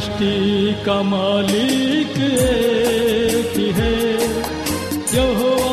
सृष्टि का मालिक एक है यहोवा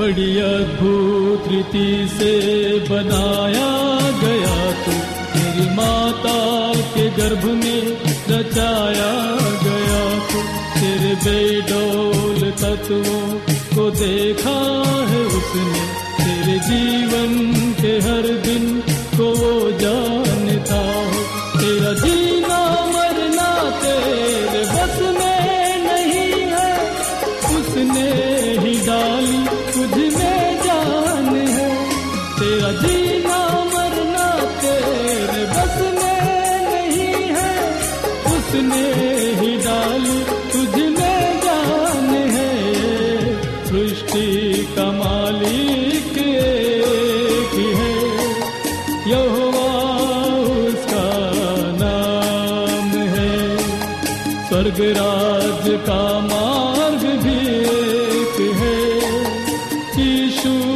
बड़ी अद्भुत रीति से बनाया गया तू। मेरी माता के गर्भ में रचाया गया तू। तेरे बेडोल तत्वों को देखा है उसने। तेरे जीवन के हर दिन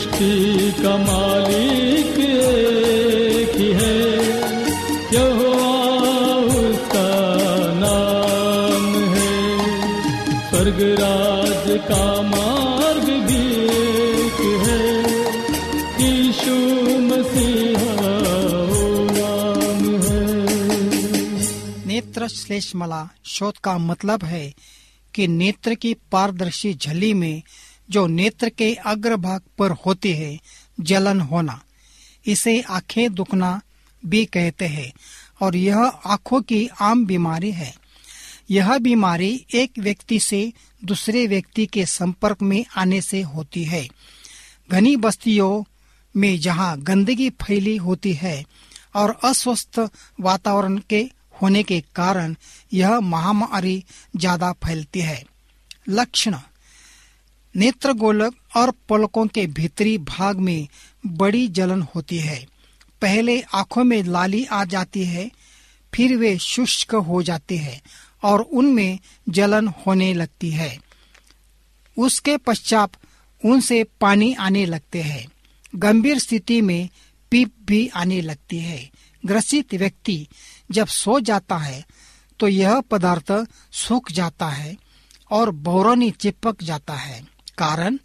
सृष्टि का मालिक एक ही है। उसका नाम है। स्वर्ग राज का मार्ग भी एक है। यीशु मसीहा नाम है। नेत्र श्लेषमला, शोध का मतलब है कि नेत्र की पारदर्शी झली में जो नेत्र के अग्रभाग पर होती है, जलन होना। इसे आँखें दुखना भी कहते हैं, और यह आँखों की आम बीमारी है। यह बीमारी एक व्यक्ति से दूसरे व्यक्ति के संपर्क में आने से होती है। घनी बस्तियों में जहाँ गंदगी फैली होती है, और अस्वस्थ वातावरण के होने के कारण यह महामारी ज़्यादा फैलती है। लक्षण नेत्र गोलक और पलकों के भीतरी भाग में बड़ी जलन होती है। पहले आँखों में लाली आ जाती है, फिर वे शुष्क हो जाते हैं और उनमें जलन होने लगती है। उसके पश्चात उनसे पानी आने लगते हैं। गंभीर स्थिति में पीप भी आने लगती है। ग्रसित व्यक्ति जब सो जाता है तो यह पदार्थ सूख जाता है और बौरनी चिपक जाता है। कारण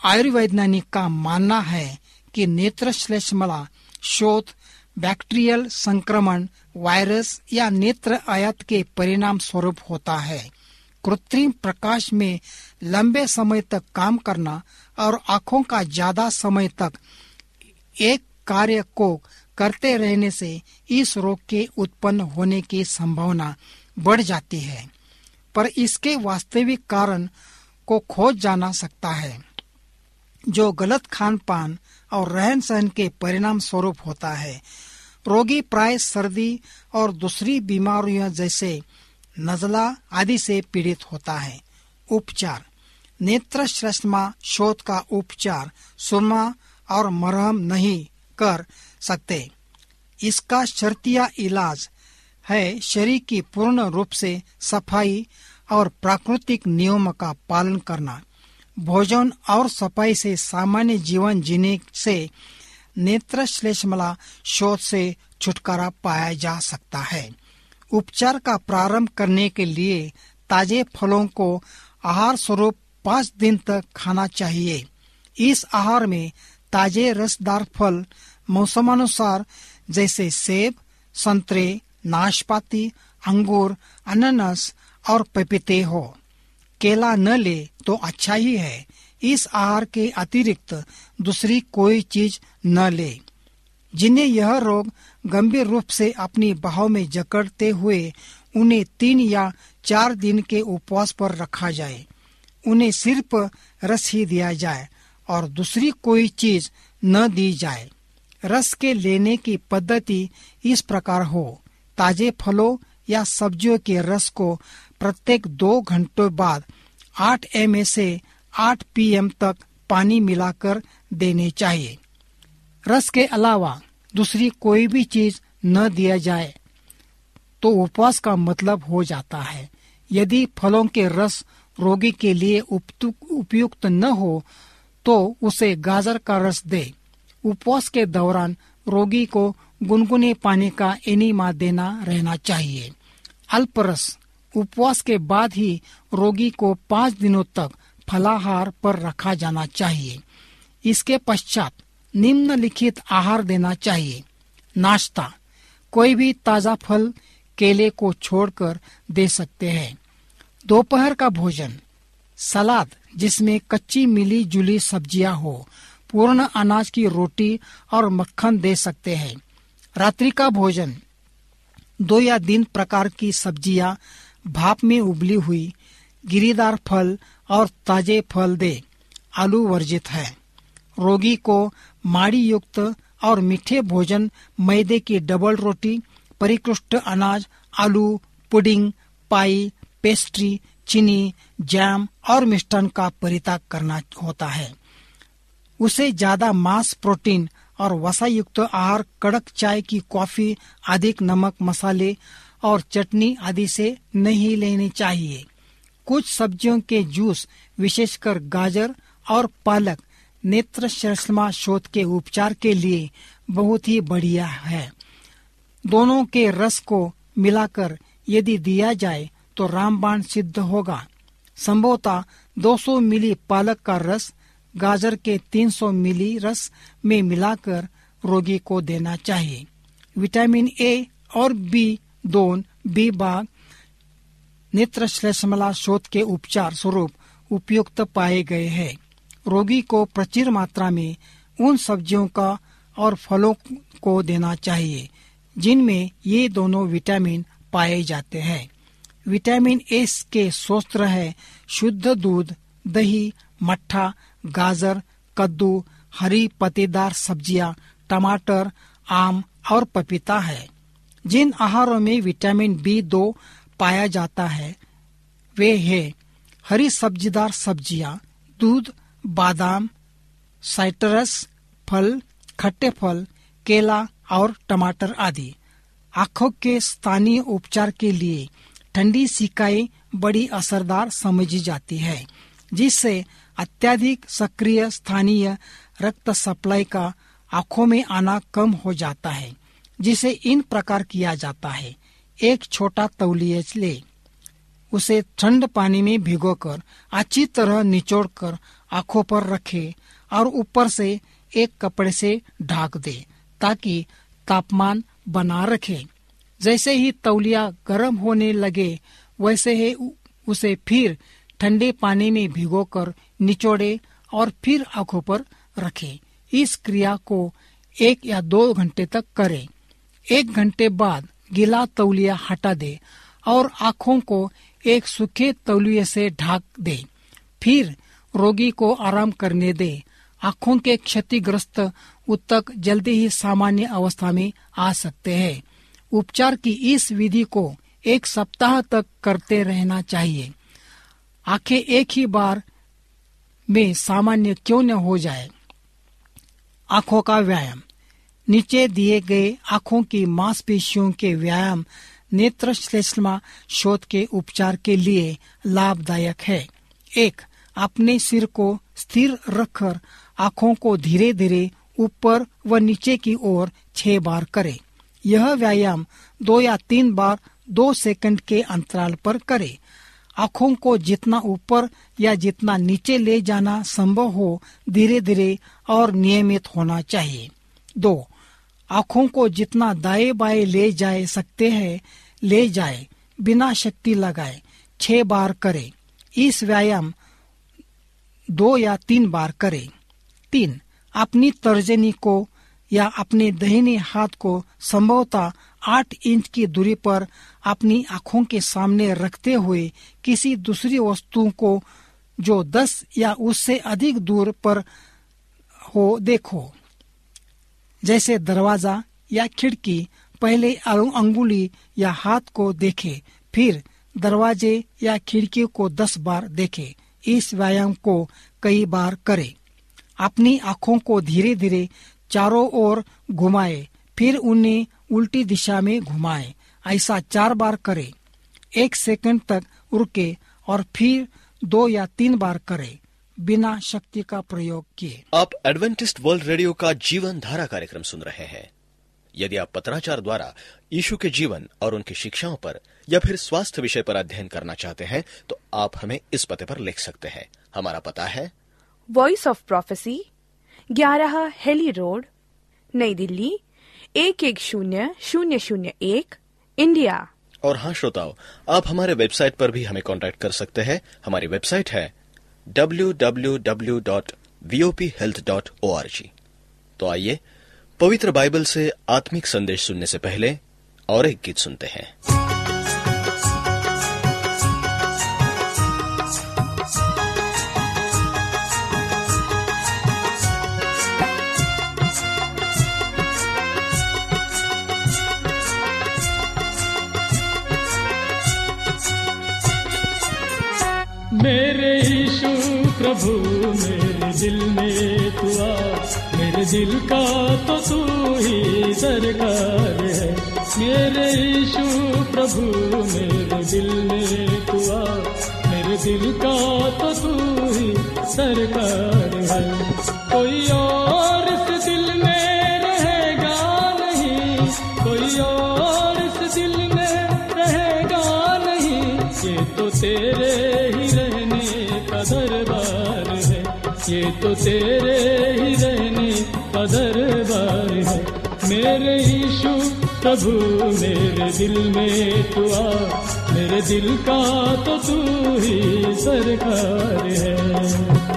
आयुर्वैज्ञानिक का मानना है कि नेत्र श्लेष्मला शोध बैक्टीरियल संक्रमण, वायरस या नेत्र आयत के परिणाम स्वरूप होता है। कृत्रिम प्रकाश में लंबे समय तक काम करना और आँखों का ज़्यादा समय तक एक कार्य को करते रहने से इस रोग के उत्पन्न होने की संभावना बढ़ जाती है। पर इसके वास्तविक कारण को खोज जाना सकता है, जो गलत खान पान और रहन सहन के परिणाम स्वरूप होता है। रोगी प्राय सर्दी और दूसरी बीमारियों जैसे नजला आदि से पीड़ित होता है। उपचार। नेत्र श्रष्मा शोध का उपचार सुरमा और मरहम नहीं कर सकते। इसका शर्तिया इलाज है शरीर की पूर्ण रूप से सफ़ाई और प्राकृतिक नियमों का पालन करना, भोजन और सफ़ाई से सामान्य जीवन जीने से नेत्र श्लेषमला शोध से छुटकारा पाया जा सकता है। उपचार का प्रारंभ करने के लिए ताजे फलों को आहार स्वरूप पाँच दिन तक खाना चाहिए। इस आहार में ताजे रसदार फल मौसमानुसार, जैसे सेब, संतरे, नाशपाती, अंगूर, अनानस और पपीते हो। केला न ले तो अच्छा ही है। इस आहार के अतिरिक्त दूसरी कोई चीज़ न ले। जिन्हें यह रोग गंभीर रूप से अपनी बहाव में जकड़ते हुए उन्हें तीन या चार दिन के उपवास पर रखा जाए। उन्हें सिर्फ़ रस ही दिया जाए और दूसरी कोई चीज़ न दी जाए। रस के लेने की पद्धति इस प्रकार हो। ताजे फलों या सब्जियों के रस को प्रत्येक दो घंटों बाद 8 एम से 8 पीएम तक पानी मिलाकर देने चाहिए। रस के अलावा दूसरी कोई भी चीज़ न दिया जाए तो उपवास का मतलब हो जाता है। यदि फलों के रस रोगी के लिए उपयुक्त न हो तो उसे गाजर का रस दे। उपवास के दौरान रोगी को गुनगुने पानी का एनीमा देना रहना चाहिए। अल्परस उपवास के बाद ही रोगी को पाँच दिनों तक फलाहार पर रखा जाना चाहिए। इसके पश्चात निम्नलिखित आहार देना चाहिए। नाश्ता, कोई भी ताज़ा फल केले को छोड़कर दे सकते हैं। दोपहर का भोजन, सलाद जिसमें कच्ची मिली जुली सब्ज़ियाँ हो, पूर्ण अनाज की रोटी और मक्खन दे सकते हैं। रात्रि का भोजन, दो या तीन प्रकार की सब्ज़ियाँ भाप में उबली हुई गिरीदार फल और ताजे फल दे, आलू वर्जित है। रोगी को माड़ी युक्त और मीठे भोजन, मैदे की डबल रोटी परिकृष्ट अनाज, आलू, पुडिंग, पाई, पेस्ट्री, चीनी, जैम और मिष्टान का परित्याग करना होता है। उसे ज़्यादा मांस, प्रोटीन और वसा युक्त आहार, कड़क चाय की कॉफ़ी, अधिक नमक मसाले और चटनी आदि से नहीं लेनी चाहिए। कुछ सब्जियों के जूस, विशेषकर गाजर और पालक, नेत्र श्लेष्मा शोध के उपचार के लिए बहुत ही बढ़िया है। दोनों के रस को मिलाकर यदि दिया जाए तो रामबाण सिद्ध होगा। संभवतः 200 मिली पालक का रस, गाजर के 300 मिली रस में मिलाकर रोगी को देना चाहिए। विटामिन ए और बी दोन, बी बाग नेत्र श्लेष्मला शोध के उपचार स्वरूप उपयुक्त पाए गए हैं। रोगी को प्रचुर मात्रा में उन सब्जियों का और फलों को देना चाहिए, जिनमें ये दोनों विटामिन पाए जाते हैं। विटामिन ए के स्रोत्र है शुद्ध दूध, दही, मट्ठा, गाजर, कद्दू, हरी पत्तेदार सब्ज़ियाँ, टमाटर, आम और पपीता है। जिन आहारों में विटामिन बी दो पाया जाता है, वे है हरी सब्जीदार सब्ज़ियाँ, दूध, बादाम, साइट्रस, फल, खट्टे फल, केला और टमाटर आदि। आँखों के स्थानीय उपचार के लिए ठंडी सिकाई बड़ी असरदार समझी जाती है, जिससे अत्यधिक सक्रिय स्थानीय रक्त सप्लाई का आँखों में आना कम हो जाता है। जिसे इन प्रकार किया जाता है। एक छोटा तौलिए ले। उसे ठंड पानी में भिगोकर, अच्छी तरह निचोड़कर आँखों पर रखे और ऊपर से एक कपड़े से ढाक दे, ताकि तापमान बना रखे। जैसे ही तौलिया गर्म होने लगे, वैसे ही उसे फिर ठंडे पानी में भिगोकर निचोड़े और फिर आँखों पर रखे। इस क्रिया को एक या दो घंटे तक करें। एक घंटे बाद गीला तौलिया हटा दे और आँखों को एक सूखे तौलिए से ढाक दे। फिर रोगी को आराम करने दे। आँखों के क्षतिग्रस्त उत्तक जल्दी ही सामान्य अवस्था में आ सकते हैं। उपचार की इस विधि को एक सप्ताह तक करते रहना चाहिए। आँखें एक ही बार में सामान्य क्यों न हो जाए? आँखों का व्यायाम। नीचे दिए गए आँखों की मांसपेशियों के व्यायाम नेत्र श्लेष्मा शोध के उपचार के लिए लाभदायक है। एक, अपने सिर को स्थिर रखकर आँखों को धीरे धीरे ऊपर व नीचे की ओर छह बार करें। यह व्यायाम दो या तीन बार दो सेकंड के अंतराल पर करें। आँखों को जितना ऊपर या जितना नीचे ले जाना संभव हो धीरे धीरे और नियमित होना चाहिए। दो आँखों को जितना दाएँ बाएँ ले जाए सकते हैं, ले जाए, बिना शक्ति लगाए, छह बार करें। इस व्यायाम दो या तीन बार करें। तीन, अपनी तर्जनी को या अपने दहिने हाथ को संभवतः आठ इंच की दूरी पर अपनी आँखों के सामने रखते हुए किसी दूसरी वस्तु को जो दस या उससे अधिक दूर पर हो, देखो। जैसे दरवाज़ा या खिड़की पहले अंगुली या हाथ को देखे, फिर दरवाजे या खिड़की को दस बार देखे। इस व्यायाम को कई बार करे। अपनी आँखों को धीरे धीरे चारों ओर घुमाए, फिर उन्हें उल्टी दिशा में घुमाए। ऐसा चार बार करे। एक सेकंड तक रुके और फिर दो या तीन बार करे। बिना शक्ति का प्रयोग किए। आप एडवेंटिस्ट वर्ल्ड रेडियो का जीवन धारा कार्यक्रम सुन रहे हैं। यदि आप पत्राचार द्वारा यीशु के जीवन और उनकी शिक्षाओं पर या फिर स्वास्थ्य विषय पर अध्ययन करना चाहते हैं तो आप हमें इस पते पर लिख सकते हैं। हमारा पता है वॉइस ऑफ़ प्रोफेसी ग्यारह हेली रोड नई दिल्ली एक एक शून्य शून्य शून्य एक इंडिया। और हाँ श्रोताओ आप हमारे वेबसाइट पर भी हमें कांटेक्ट कर सकते हैं। हमारी वेबसाइट है www.vophealth.org तो आइए पवित्र बाइबल से आत्मिक संदेश सुनने से पहले और एक गीत सुनते हैं। मेरे यीशु प्रभु, मेरे दिल में तू आ मेरे दिल का तो तू ही सरकार है। मेरे यीशु प्रभु, मेरे दिल में तू आ मेरे दिल का तो तू ही सरकार तो तेरे ही रहने का दरबार है। मेरे यीशु, प्रभु, मेरे दिल में तू आ। मेरे दिल का तो तू ही सरकार है।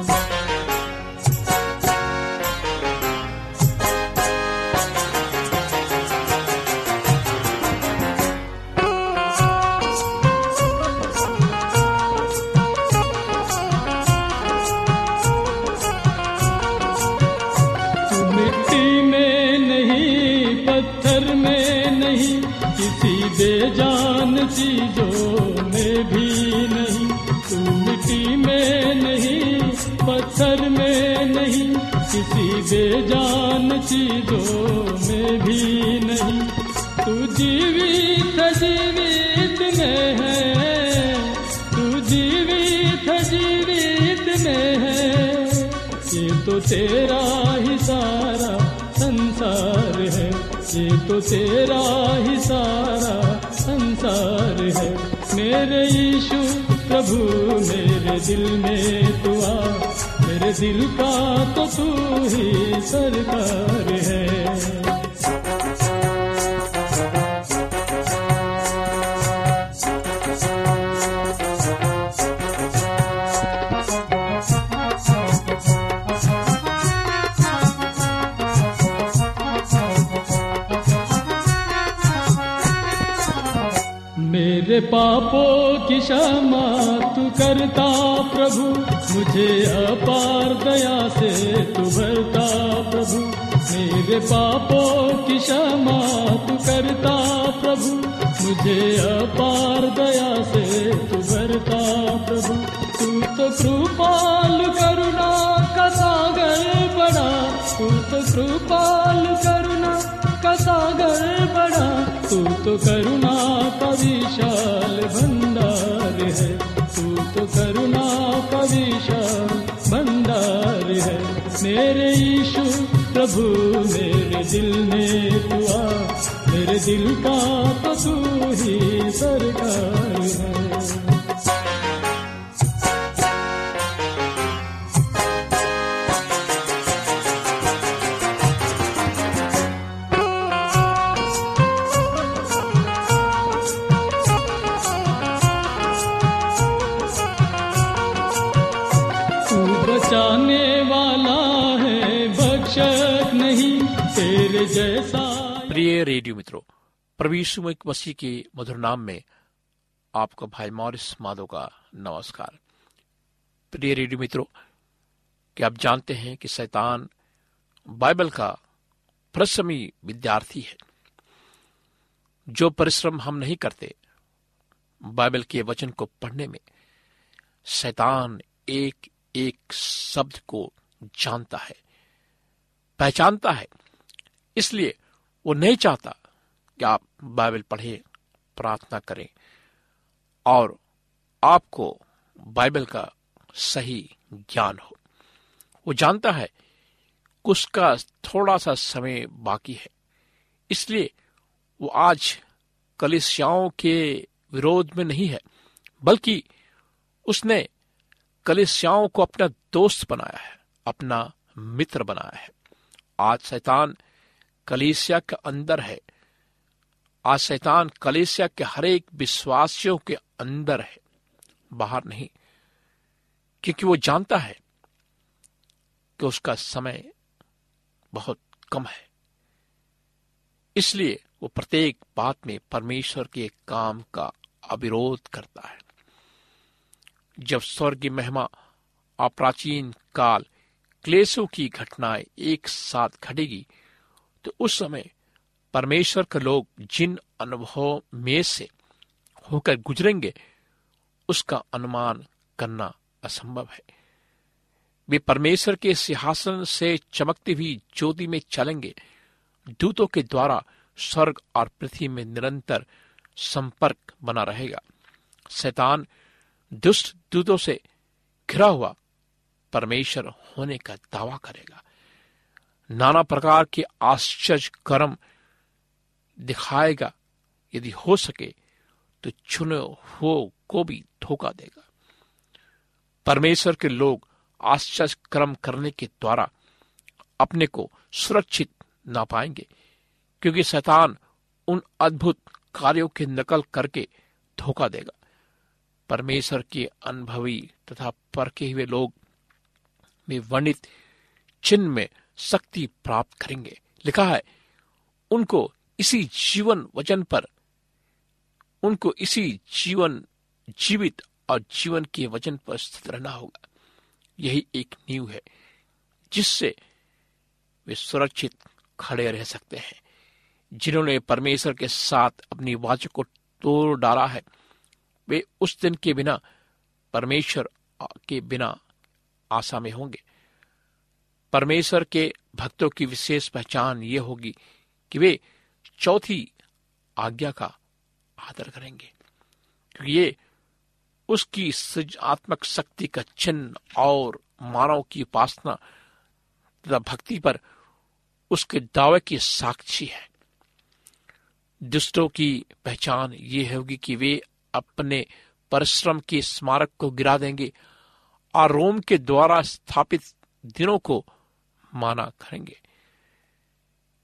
चीज़ों में भी नहीं तू मिट्टी में नहीं, पत्थर में नहीं, किसी बेजान चीज़ों में भी नहीं। तू जीवित जीवित में है, तू जीवित जीवित में है। ये तो तेरा ही सारा संसार है, ये तो तेरा ही सारा मेरे यीशु, प्रभु मेरे दिल में तू आ। मेरे दिल का तो तू ही सरकार मेरे पापों की क्षमा तू करता प्रभु। मुझे अपार दया से तू भरता प्रभु। मेरे पापों की क्षमा तू करता प्रभु। मुझे अपार दया से तू भरता प्रभु। तू तो कृपाल करुणा का सागर बड़ा तू तो कृपाल करुणा का सागर बड़ा तू तो करुणा का विशाल भंडार है। तू तो करुणा का विशाल भंडार है। मेरे यीशु प्रभु, मेरे दिल में तू मेरे दिल का तू ही सरकार है। रेडियो मित्रों प्रवीषु मसीह के मधुर नाम में आपका भाई मॉरिस माधो का नमस्कार। प्रिय रेडियो मित्रों, क्या आप जानते हैं कि शैतान बाइबल का परिश्रमी विद्यार्थी है। जो परिश्रम हम नहीं करते, बाइबल के वचन को पढ़ने में शैतान एक एक शब्द को जानता है, पहचानता है। इसलिए वो नहीं चाहता कि आप बाइबल पढ़ें, प्रार्थना करें। और आपको बाइबल का सही ज्ञान हो। वो जानता है कि उसका थोड़ा सा समय बाकी है। इसलिए वो आज कलिसियाओं के विरोध में नहीं है, बल्कि उसने कलिसियाओं को अपना दोस्त बनाया है, अपना मित्र बनाया है। आज शैतान कलेसिया के अंदर है। आज शैतान कलेसिया के हर एक विश्वासियों के अंदर है, बाहर नहीं। क्योंकि वो जानता है कि उसका समय बहुत कम है। इसलिए वो प्रत्येक बात में परमेश्वर के काम का अविरोध करता है। जब स्वर्गीय महिमा और प्राचीन काल क्लेशों की घटनाएँ एक साथ घटेगी तो उस समय परमेश्वर के लोग जिन अनुभव में से होकर गुजरेंगे, उसका अनुमान करना असंभव है। वे परमेश्वर के सिंहासन से चमकती हुई ज्योति में चलेंगे। दूतों के द्वारा स्वर्ग और पृथ्वी में निरंतर संपर्क बना रहेगा। शैतान दुष्ट दूतों से घिरा हुआ परमेश्वर होने का दावा करेगा। नाना प्रकार के आश्चर्य कर्म दिखाएगा। यदि हो सके तो चुने हो को भी धोखा देगा। परमेश्वर के लोग आश्चर्य कर्म करने के द्वारा अपने को सुरक्षित ना पाएँगे, क्योंकि शैतान उन अद्भुत कार्यों की नकल करके धोखा देगा। परमेश्वर के अनुभवी तथा परखे हुए लोग में वर्णित चिन्ह में शक्ति प्राप्त करेंगे। लिखा है, उनको इसी जीवन वचन पर, उनको इसी जीवन जीवित और जीवन के वचन पर स्थित रहना होगा। यही एक नींव है, जिससे वे सुरक्षित खड़े रह सकते हैं। जिन्होंने परमेश्वर के साथ अपनी वाच को तोड़ डाला है, वे उस दिन के बिना, परमेश्वर के बिना आशा में होंगे। परमेश्वर के भक्तों की विशेष पहचान ये होगी कि वे चौथी आज्ञा का आदर करेंगे। क्योंकि ये उसकी सृजनात्मक शक्ति का चिन्ह और मानव की उपासना तथा भक्ति पर उसके दावे की साक्षी है। दुष्टों की पहचान ये होगी कि वे अपने परिश्रम के स्मारक को गिरा देंगे और रोम के द्वारा स्थापित दिनों को माना करेंगे।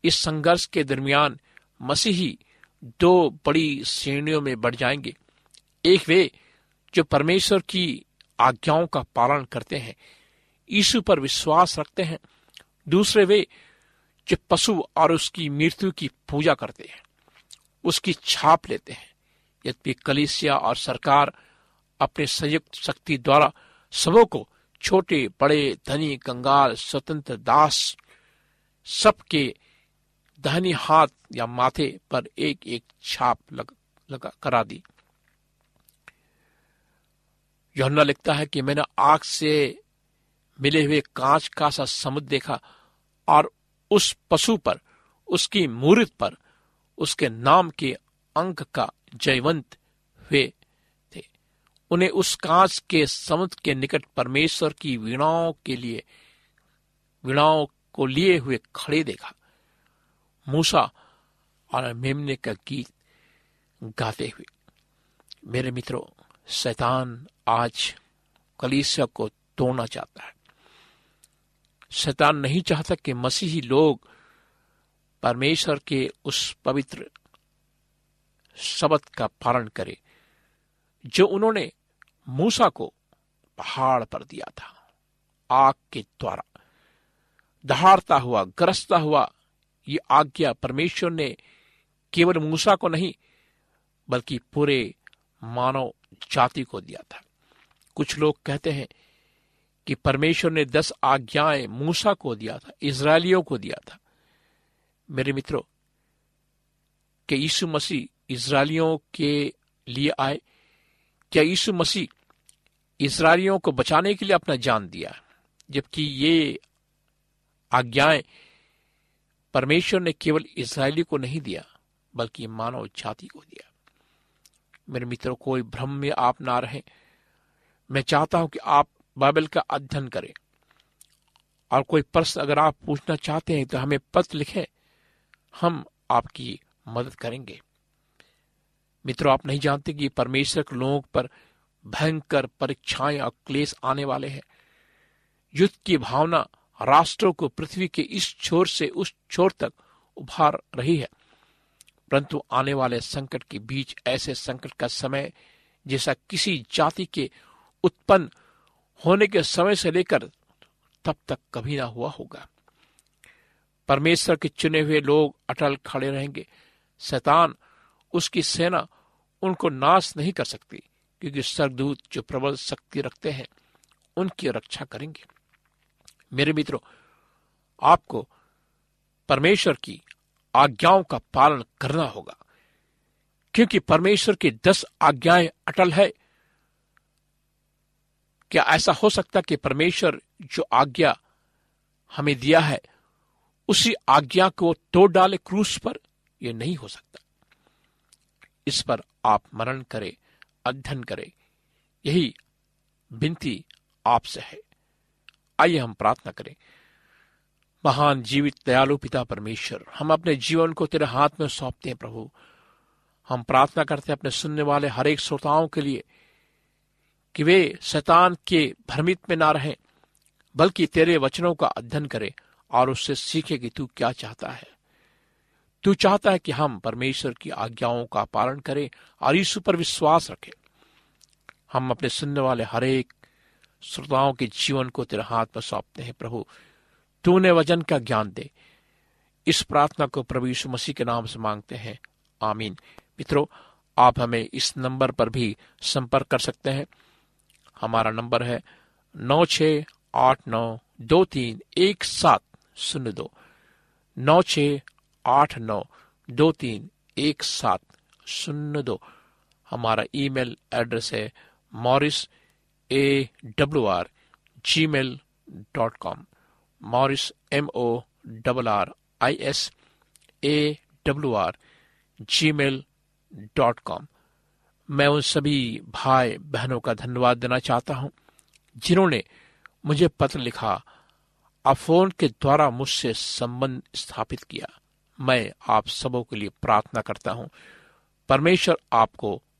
इस संघर्ष के दरमियान मसीही दो बड़ी श्रेणियों में बढ़ जाएँगे। एक वे जो परमेश्वर की आज्ञाओं का पालन करते हैं, यीशु पर विश्वास रखते हैं। दूसरे वे जो पशु और उसकी मृत्यु की पूजा करते हैं, उसकी छाप लेते हैं। यद्यपि कलिसिया और सरकार अपने संयुक्त शक्ति द्वारा सबों को छोटे बड़े धनी कंगाल स्वतंत्र दास सबके दहनी हाथ या माथे पर एक एक छाप लग, लगा करा दी। यौना लिखता है कि मैंने आग से मिले हुए कांच का सा समुद्र देखा और उस पशु पर उसकी मूर्त पर उसके नाम के अंक का जयवंत हुए। उन्हें उस कांच के समुद्र के निकट परमेश्वर की वीणाओं के लिए, वीणाओं को लिए हुए खड़े देखा। मूसा और मेमने का गीत गाते हुए, मेरे मित्रों, शैतान आज कलीसिया को तोड़ना चाहता है। शैतान नहीं चाहता कि मसीही लोग परमेश्वर के उस पवित्र शब्द का पालन करें, जो उन्होंने मूसा को पहाड़ पर दिया था, आग के द्वारा। दहाड़ता हुआ, ग्रसता हुआ ये आज्ञा परमेश्वर ने केवल मूसा को नहीं, बल्कि पूरे मानव जाति को दिया था। कुछ लोग कहते हैं कि परमेश्वर ने दस आज्ञाएँ मूसा को दिया था इसराइलियों को दिया था। मेरे मित्रों कि यीशु मसीह इसराइलियों के लिए आए? क्या यीशु मसीह इसराइलियों को बचाने के लिए अपना जान दिया, जबकि ये आज्ञाएँ परमेश्वर ने केवल इसराइली को नहीं दिया, बल्कि मानव जाति को दिया। मेरे मित्रों, कोई भ्रम में आप ना रहें। मैं चाहता हूँ कि आप बाइबल का अध्ययन करें। और कोई प्रश्न अगर आप पूछना चाहते हैं तो हमें पत्र लिखें। हम आपकी मदद करेंगे। मित्रों, आप नहीं जानते कि परमेश्वर के लोगों पर भयंकर परीक्षाएँ और क्लेश आने वाले हैं। युद्ध की भावना राष्ट्रों को पृथ्वी के इस छोर से उस छोर तक उभार रही है। परंतु आने वाले संकट के बीच ऐसे संकट का समय, जैसा किसी जाति के उत्पन्न होने के समय से लेकर तब तक कभी ना हुआ होगा। परमेश्वर के चुने हुए लोग अटल खड़े रहेंगे। शैतान, उसकी सेना उनको नाश नहीं कर सकती। क्योंकि सरदूत जो प्रबल शक्ति रखते हैं, उनकी रक्षा करेंगे। मेरे मित्रों, आपको परमेश्वर की आज्ञाओं का पालन करना होगा, क्योंकि परमेश्वर की दस आज्ञाएँ अटल है। क्या ऐसा हो सकता कि परमेश्वर जो आज्ञा हमें दिया है, उसी आज्ञा को तोड़ डाले क्रूस पर? यह नहीं हो सकता। इस पर आप मरण करें। अध्ययन करें। यही विनती आपसे है। आइए हम प्रार्थना करें। महान जीवित, दयालु पिता परमेश्वर, हम अपने जीवन को तेरे हाथ में सौंपते हैं प्रभु। हम प्रार्थना करते हैं अपने सुनने वाले हर एक श्रोताओं के लिए कि वे शैतान के भ्रमित में ना रहें, बल्कि तेरे वचनों का अध्ययन करें और उससे सीखे कि तू क्या चाहता है। तू चाहता है कि हम परमेश्वर की आज्ञाओं का पालन करें और यीशु पर विश्वास रखें। हम अपने सुनने वाले हरेक श्रोताओं के जीवन को तेरे हाथ पर सौंपते हैं, प्रभु। तूने वचन का ज्ञान दे। इस प्रार्थना को प्रभु यीशु मसीह के नाम से मांगते हैं। आमीन। मित्रों, आप हमें इस नंबर पर भी संपर्क कर सकते हैं। हमारा नंबर है नौ छ आठ नौ दो तीन एक सात शून्य दो। नौ छ आठ नौ दो तीन एक सात शून्य दो। हमारा ईमेल एड्रेस है Morris A W R Gmail dot com. Morris M O double R I S A W R Gmail dot com. मैं उन सभी भाई बहनों का धन्यवाद देना चाहता हूँ, जिन्होंने मुझे पत्र लिखा, और फ़ोन के द्वारा मुझसे संबंध स्थापित किया। मैं आप सबों के लिए प्रार्थना करता हूँ। परमेश्वर आपको